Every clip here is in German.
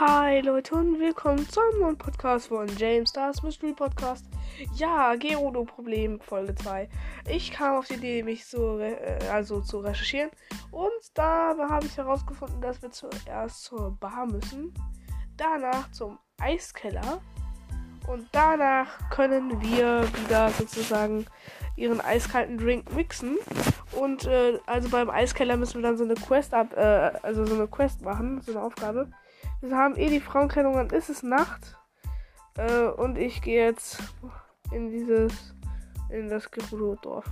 Hi Leute und willkommen zu einem neuen Podcast von James Stars Mystery Podcast. Ja, Gerudo Problem Folge 2. Ich kam auf die Idee, mich so äh, also zu recherchieren und da habe ich herausgefunden, dass wir zuerst zur Bar müssen, danach zum Eiskeller und danach können wir wieder sozusagen ihren eiskalten Drink mixen und äh, also beim Eiskeller müssen wir dann so eine Quest ab äh, also so eine Quest machen, so eine Aufgabe. Wir haben eh die Frauenkleidung, dann ist es Nacht. Äh, und ich gehe jetzt in dieses, in das Gerudo-Dorf.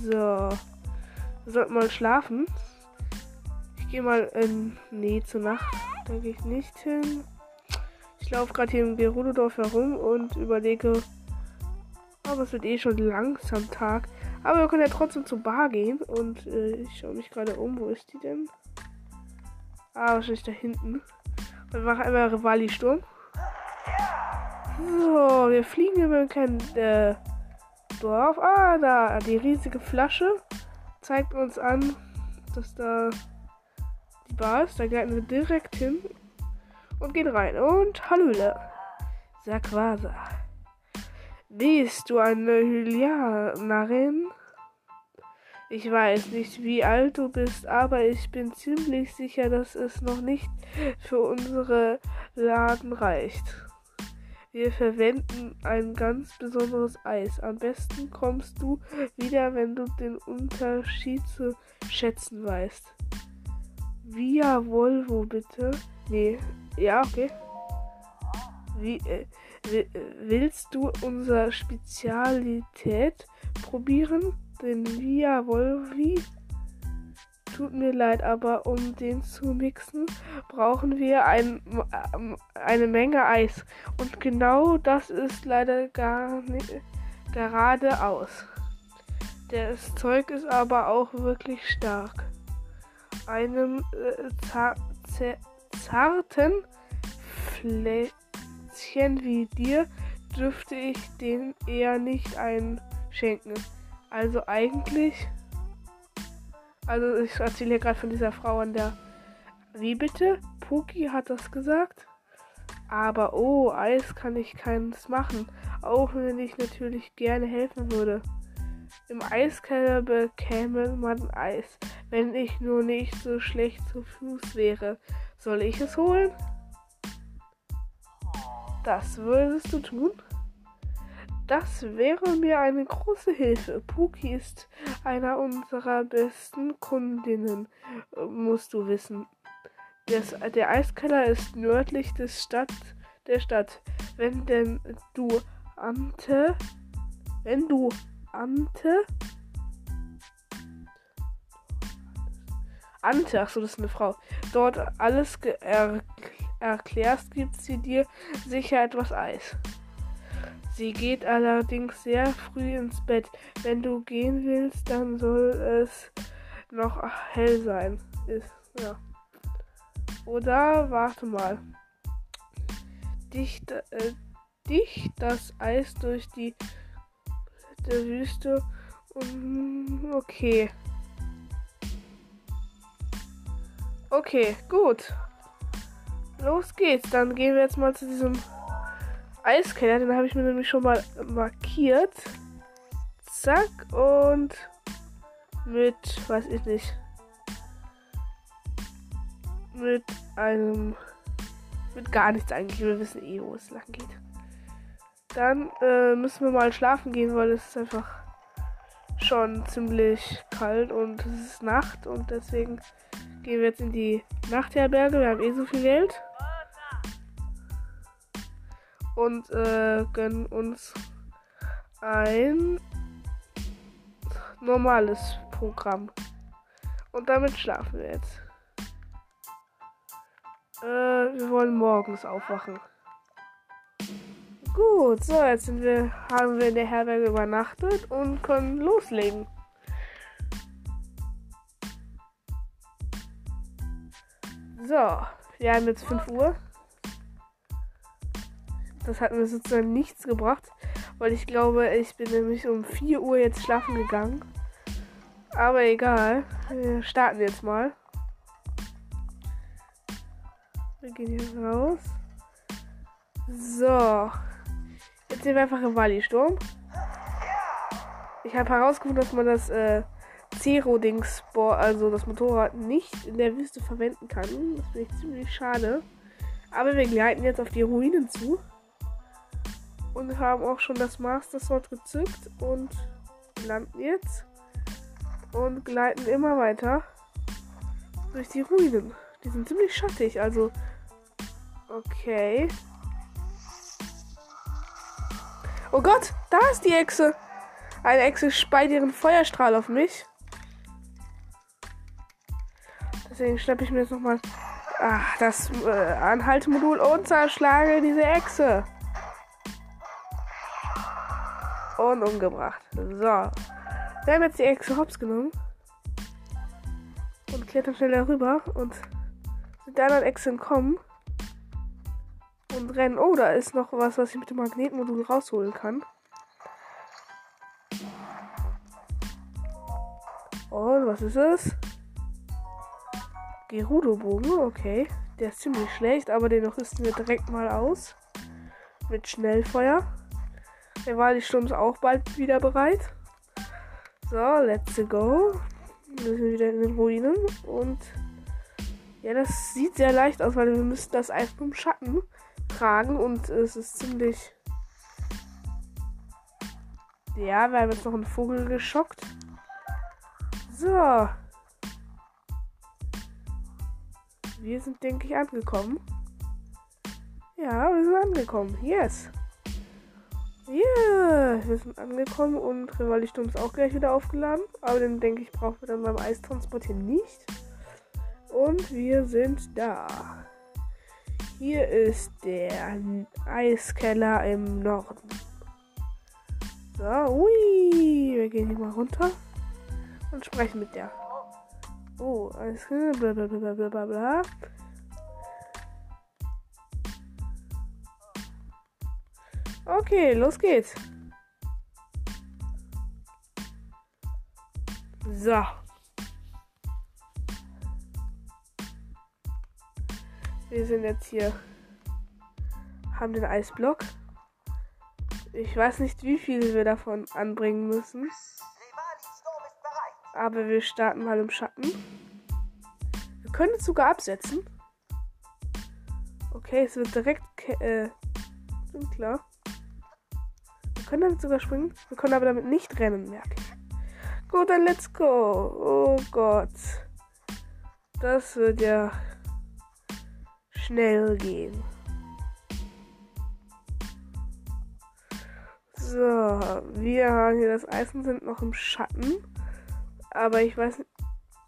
So. Wir sollten mal schlafen. Ich gehe mal in. Nee, zur Nacht. Da gehe ich nicht hin. Ich laufe gerade hier im Gerudo-Dorf herum und überlege. Aber es wird eh schon langsam Tag. Aber wir können ja trotzdem zur Bar gehen. Und äh, ich schaue mich gerade um. Wo ist die denn? Ah, wahrscheinlich da hinten. Wir machen einmal Rivali-Sturm. So, wir fliegen über kein äh, Dorf. Ah, da. Die riesige Flasche zeigt uns an, dass da die Bar ist. Da gleiten wir direkt hin. Und gehen rein. Und Hallöle. Sakwasa. Bist du eine Hylianerin? Ich weiß nicht, wie alt du bist, aber ich bin ziemlich sicher, dass es noch nicht für unsere Laden reicht. Wir verwenden ein ganz besonderes Eis. Am besten kommst du wieder, wenn du den Unterschied zu schätzen weißt. Via Volvo bitte. Nee, ja, okay. Wie, äh, willst du unsere Spezialität probieren? Den Via Volvi? Tut mir leid, aber um den zu mixen, brauchen wir ein, eine Menge Eis. Und genau das ist leider gar nicht geradeaus. Das Zeug ist aber auch wirklich stark. Einem äh, zarten Fle Kätzchen wie dir dürfte ich den eher nicht einschenken. Also eigentlich. Also ich erzähle hier gerade von dieser Frau an der. Wie bitte? Puki hat das gesagt? Aber oh, Eis kann ich keins machen. Auch wenn ich natürlich gerne helfen würde. Im Eiskeller bekäme man Eis, wenn ich nur nicht so schlecht zu Fuß wäre. Soll ich es holen? Das würdest du tun? Das wäre mir eine große Hilfe. Puki ist einer unserer besten Kundinnen, musst du wissen. Das, der Eiskeller ist nördlich des Stadt, der Stadt. Wenn denn du Ante, wenn du Ante, Ante, ach so, das ist eine Frau, dort alles er erklärst, gibt sie dir sicher etwas Eis. Sie geht allerdings sehr früh ins Bett. Wenn du gehen willst, dann soll es noch hell sein. Ist, ja. Oder warte mal. Dicht, äh, dicht das Eis durch die der Wüste. Und, okay. Okay, gut. Los geht's. Dann gehen wir jetzt mal zu diesem Eiskeller. Den habe ich mir nämlich schon mal markiert. Zack. Und mit, weiß ich nicht. Mit einem. Mit gar nichts eigentlich. Wir wissen eh, wo es lang geht. Dann äh, müssen wir mal schlafen gehen, weil es ist einfach schon ziemlich kalt und es ist Nacht und deswegen gehen wir jetzt in die Nachtherberge. Wir haben eh so viel Geld und äh, gönnen uns ein normales Programm. Und damit schlafen wir jetzt. Äh, wir wollen morgens aufwachen. Gut, so, jetzt sind wir, haben wir in der Herberge übernachtet und können loslegen. So, wir haben jetzt 5 Uhr das hat mir sozusagen nichts gebracht, weil ich glaube, ich bin nämlich um 4 Uhr jetzt schlafen gegangen. Aber egal. Wir starten jetzt mal. Wir gehen hier raus. So. Jetzt sind wir einfach im Wally-Sturm. Ich habe herausgefunden, dass man das äh, Zero-Dings, also das Motorrad, nicht in der Wüste verwenden kann. Das finde ich ziemlich schade. Aber wir gleiten jetzt auf die Ruinen zu. Und haben auch schon das Master Sword gezückt und landen jetzt. Und gleiten immer weiter durch die Ruinen. Die sind ziemlich schattig, also. Okay. Oh Gott, da ist die Echse. Eine Echse speit ihren Feuerstrahl auf mich. Deswegen schnappe ich mir jetzt nochmal das äh, Anhaltemodul und zerschlage diese Echse. Und umgebracht. So. Wir haben jetzt die Echse hops genommen. Und klettern schnell darüber und sind der anderen Echse entkommen und rennen. Oh, da ist noch was, was ich mit dem Magnetmodul rausholen kann. Und was ist es? Gerudo-Bogen, okay. Der ist ziemlich schlecht, aber den rüsten wir direkt mal aus. Mit Schnellfeuer. Der war die Sturms auch bald wieder bereit. So, let's go. Wir sind wieder in den Ruinen und ja, das sieht sehr leicht aus, weil wir müssen das Eis vom Schatten tragen und es ist ziemlich. Ja, wir haben jetzt noch einen Vogel geschockt. So. Wir sind, denke ich, angekommen. Ja, wir sind angekommen. Yes. Yeah, wir sind angekommen und Rivalistum ist auch gleich wieder aufgeladen. Aber den, denke ich, brauchen wir dann beim Eistransport hier nicht. Und wir sind da. Hier ist der Eiskeller im Norden. So, ui, wir gehen hier mal runter und sprechen mit der. Oh, alles klar, bla bla bla bla bla bla. Okay, los geht's. So. Wir sind jetzt hier. Haben den Eisblock. Ich weiß nicht, wie viel wir davon anbringen müssen. Aber wir starten mal im Schatten. Wir können es sogar absetzen. Okay, es wird direkt äh, klar. Wir können damit sogar springen. Wir können aber damit nicht rennen, merke ich. Gut, dann let's go. Oh Gott. Das wird ja schnell gehen. So, wir haben hier das Eisen sind noch im Schatten. Aber ich weiß nicht.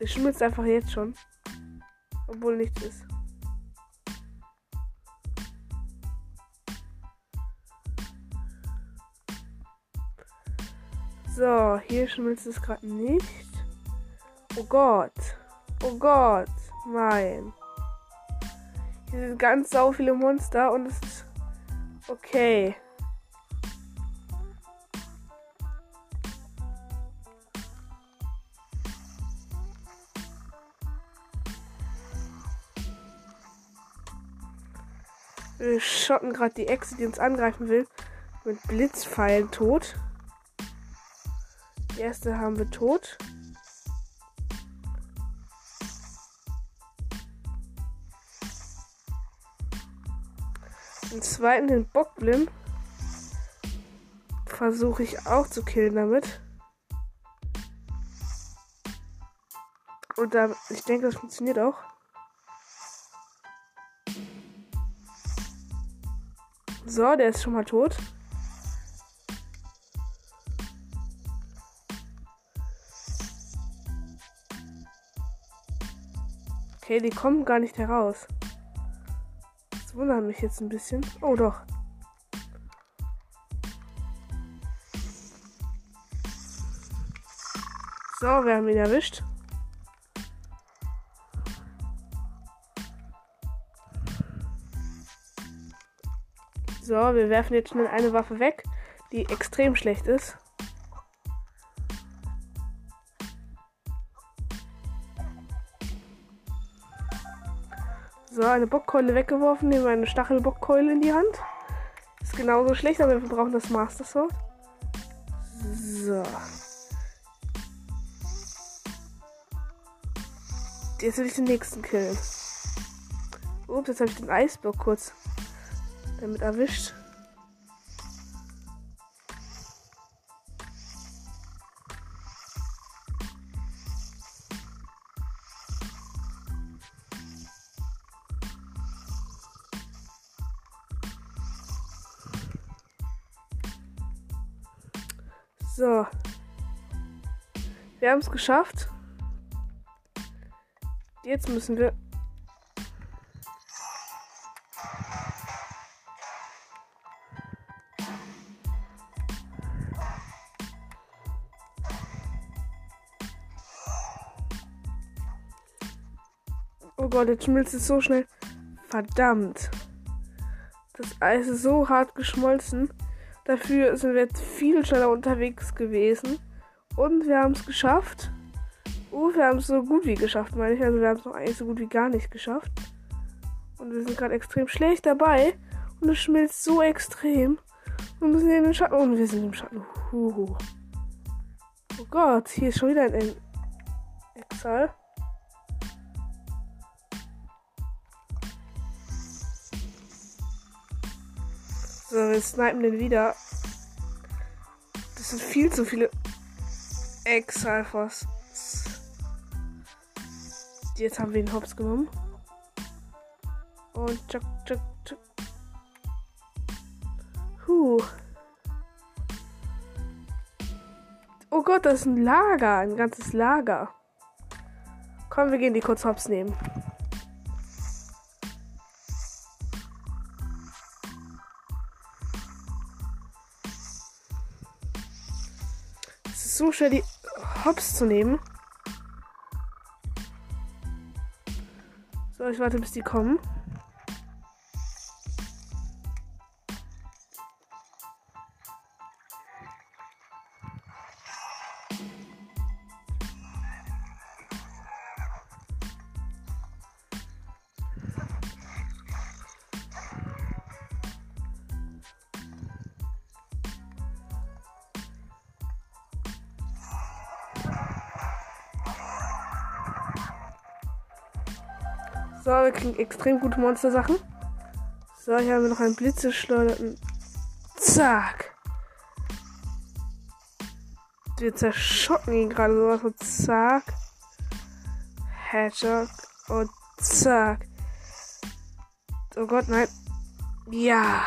Es schmilzt einfach jetzt schon. Obwohl nichts ist. So, hier schmilzt es gerade nicht. Oh Gott. Oh Gott. Nein. Hier sind ganz sau viele Monster und es ist okay. Wir schotten gerade die Echse, die uns angreifen will, mit Blitzpfeilen tot. Erste haben wir tot. Den zweiten, den Bockblim, versuche ich auch zu killen damit. Und da, ich denke, das funktioniert auch. So, der ist schon mal tot. Okay, die kommen gar nicht heraus. Das wundert mich jetzt ein bisschen. Oh doch. So, wir haben ihn erwischt. So, wir werfen jetzt schnell eine Waffe weg, die extrem schlecht ist. So, eine Bockkeule weggeworfen, nehmen wir eine Stachelbockkeule in die Hand. Ist genauso schlecht, aber wir brauchen das Master Sword. So. Jetzt will ich den nächsten killen. Ups, jetzt habe ich den Eisblock kurz damit erwischt. So. Wir haben es geschafft. Jetzt müssen wir. Oh Gott, jetzt schmilzt es so schnell. Verdammt. Das Eis ist so hart geschmolzen. Dafür sind wir jetzt viel schneller unterwegs gewesen. Und wir haben es geschafft. Uh, wir haben es so gut wie geschafft, meine ich. Also wir haben es noch eigentlich so gut wie gar nicht geschafft. Und wir sind gerade extrem schlecht dabei. Und es schmilzt so extrem. Wir müssen in den Schatten. Und wir sind im Schatten. Huhu. Oh Gott, hier ist schon wieder ein Exal. So, wir snipen den wieder. Das sind viel zu viele Exalfos. Jetzt haben wir ihn hops genommen. Und tschak, tschak, tschak. Huh. Oh Gott, das ist ein Lager. Ein ganzes Lager. Komm, wir gehen die kurz hops nehmen. So schwer, die Hops zu nehmen. So, ich warte, bis die kommen. So, wir kriegen extrem gute Monster-Sachen. So, hier haben wir noch einen Blitzeschleuderten. Zack. Wir zerschocken ihn gerade sowas von zack. Hedgehog und zack. Oh Gott, nein. Ja.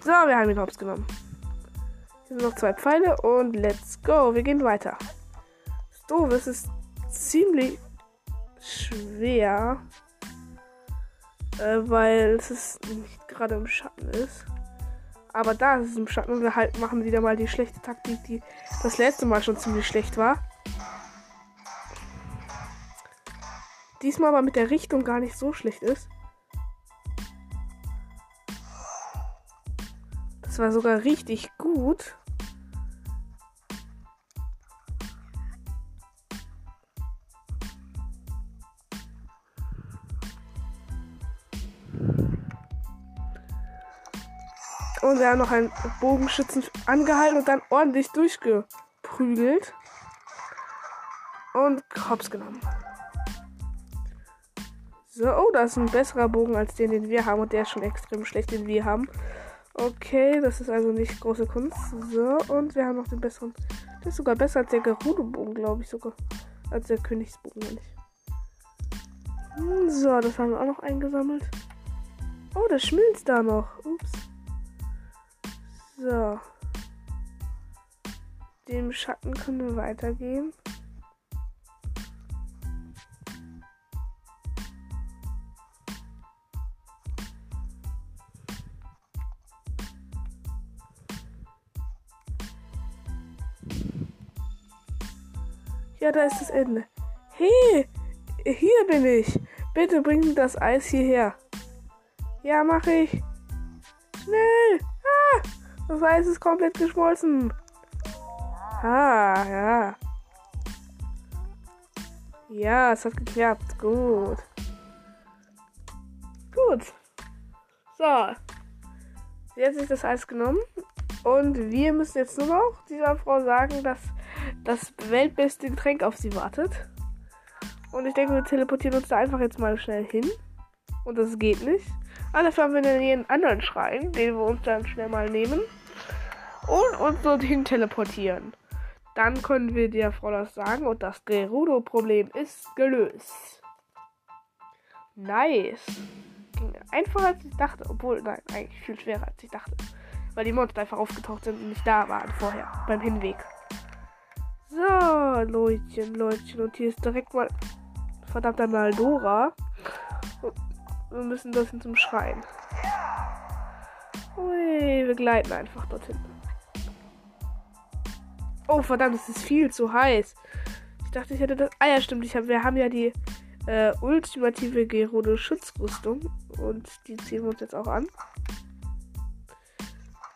So, wir haben ihn hops genommen. Hier sind noch zwei Pfeile und let's go. Wir gehen weiter. Das es ist ziemlich schwer, äh, weil es nicht gerade im Schatten ist. Aber da ist es im Schatten und wir halt machen wieder mal die schlechte Taktik, die das letzte Mal schon ziemlich schlecht war. Diesmal aber mit der Richtung gar nicht so schlecht ist. Das war sogar richtig gut. Und wir haben noch einen Bogenschützen angehalten und dann ordentlich durchgeprügelt. Und Hops genommen. So, oh, das ist ein besserer Bogen als den, den wir haben. Und der ist schon extrem schlecht, den wir haben. Okay, das ist also nicht große Kunst. So, und wir haben noch den besseren. Der ist sogar besser als der Gerudo-Bogen, glaube ich sogar. Als der Königsbogen, meine ich. Hm, so, das haben wir auch noch eingesammelt. Oh, das schmilzt da noch. Ups. So. Dem Schatten können wir weitergehen. Ja, da ist das Ende. Hey, hier bin ich. Bitte bring das Eis hierher. Ja, mache ich. Schnell. Das Eis ist komplett geschmolzen. Ah, ja. Ja, es hat geklappt. Gut. Gut. So. Hat sich das Eis genommen. Und wir müssen jetzt nur noch dieser Frau sagen, dass das weltbeste Getränk auf sie wartet. Und ich denke, wir teleportieren uns da einfach jetzt mal schnell hin. Und das geht nicht. Dafür haben wir hier einen anderen Schrein, den wir uns dann schnell mal nehmen. Und uns dorthin teleportieren. Dann können wir der Frau das sagen und das Gerudo-Problem ist gelöst. Nice. Ging einfacher als ich dachte. Obwohl, nein, eigentlich viel schwerer als ich dachte. Weil die Monster einfach aufgetaucht sind und nicht da waren vorher. Beim Hinweg. So, Leutchen, Leutchen. Und hier ist direkt mal verdammt einmal Dora. Wir müssen dorthin zum Schrein. Ui, wir gleiten einfach dorthin. Oh, verdammt, es ist viel zu heiß. Ich dachte, ich hätte das. Ah ja, stimmt. Ich hab, wir haben ja die äh, ultimative Gerudo Schutzrüstung. Und die ziehen wir uns jetzt auch an.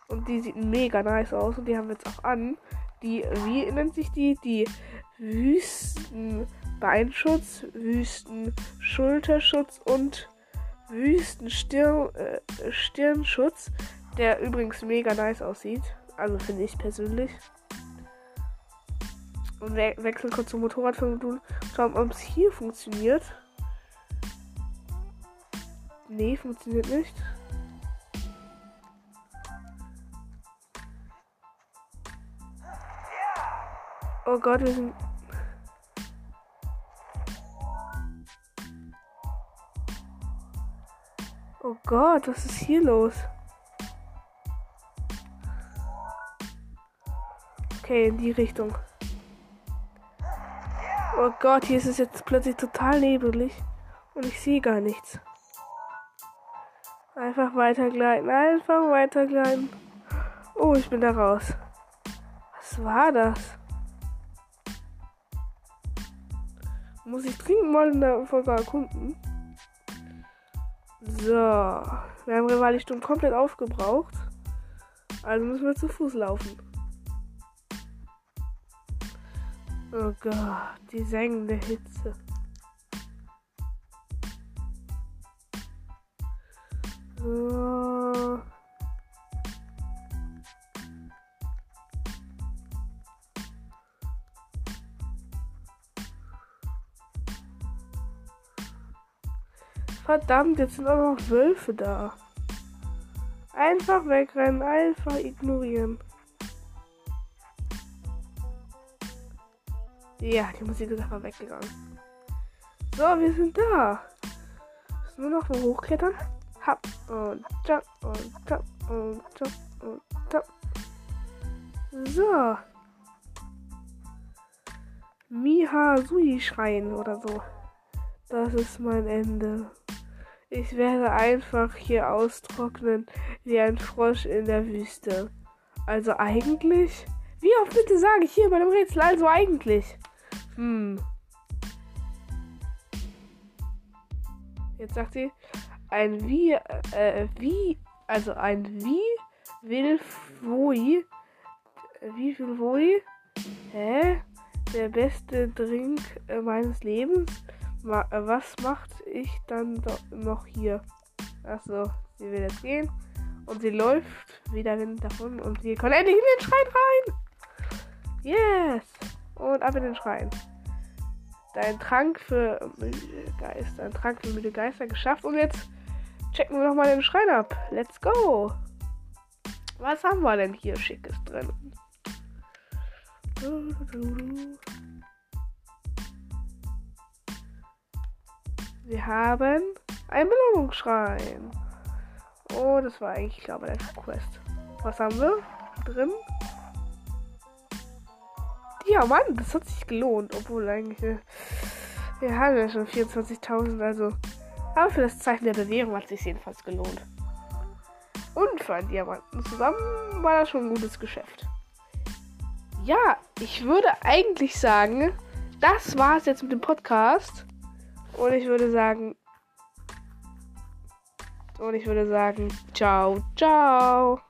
Und die sieht mega nice aus. Und die haben wir jetzt auch an. Die, wie nennt sich die? Die Wüstenbeinschutz, Wüstenschulterschutz und Wüstenstirnschutz. Äh, Stirnschutz, der übrigens mega nice aussieht. Also finde ich persönlich. Und we wechseln kurz zum Motorrad tun. Schauen, ob es hier funktioniert. Nee, funktioniert nicht. Oh Gott, wir sind. Oh Gott, was ist hier los? Okay, in die Richtung. Oh Gott, hier ist es jetzt plötzlich total nebelig und ich sehe gar nichts. Einfach weitergleiten, einfach weitergleiten. Oh, ich bin da raus. Was war das? Muss ich dringend mal in der Folge erkunden. So. Wir haben Rivali-Sturm komplett aufgebraucht. Also müssen wir zu Fuß laufen. Oh Gott, die sengende Hitze. So. Verdammt, jetzt sind auch noch Wölfe da. Einfach wegrennen, einfach ignorieren. Ja, die Musik ist einfach weggegangen. So, wir sind da. Müssen nur noch mal hochklettern. Hab und jump und jump und jump und jump. So. Miha Sui schreien oder so. Das ist mein Ende. Ich werde einfach hier austrocknen wie ein Frosch in der Wüste. Also eigentlich? Wie oft bitte sage ich hier bei dem Rätsel? Also eigentlich. Hm. Jetzt sagt sie, ein wie, äh, wie, also ein wie will Woi, wie viel Woi, hä? Der beste Drink äh, meines Lebens? Äh, was macht ich dann noch hier? Achso, sie will jetzt gehen. Und sie läuft wieder davon und sie kommt endlich in den Schrein rein. Yes! Und ab in den Schrein. Dein Trank für müde Geister. Ein Trank für müde Geister geschafft. Und jetzt checken wir nochmal den Schrein ab. Let's go! Was haben wir denn hier Schickes drin? Du, du, du, Wir haben einen Belohnungsschrein. Oh, das war eigentlich, glaube ich, eine Quest. Was haben wir drin? Ja, Mann, das hat sich gelohnt. Obwohl eigentlich. Äh, wir haben ja schon 24.000, also. Aber für das Zeichen der Bewährung hat es sich jedenfalls gelohnt. Und für einen Diamanten zusammen war das schon ein gutes Geschäft. Ja, ich würde eigentlich sagen, das war es jetzt mit dem Podcast. Und ich würde sagen. Und ich würde sagen, ciao, ciao.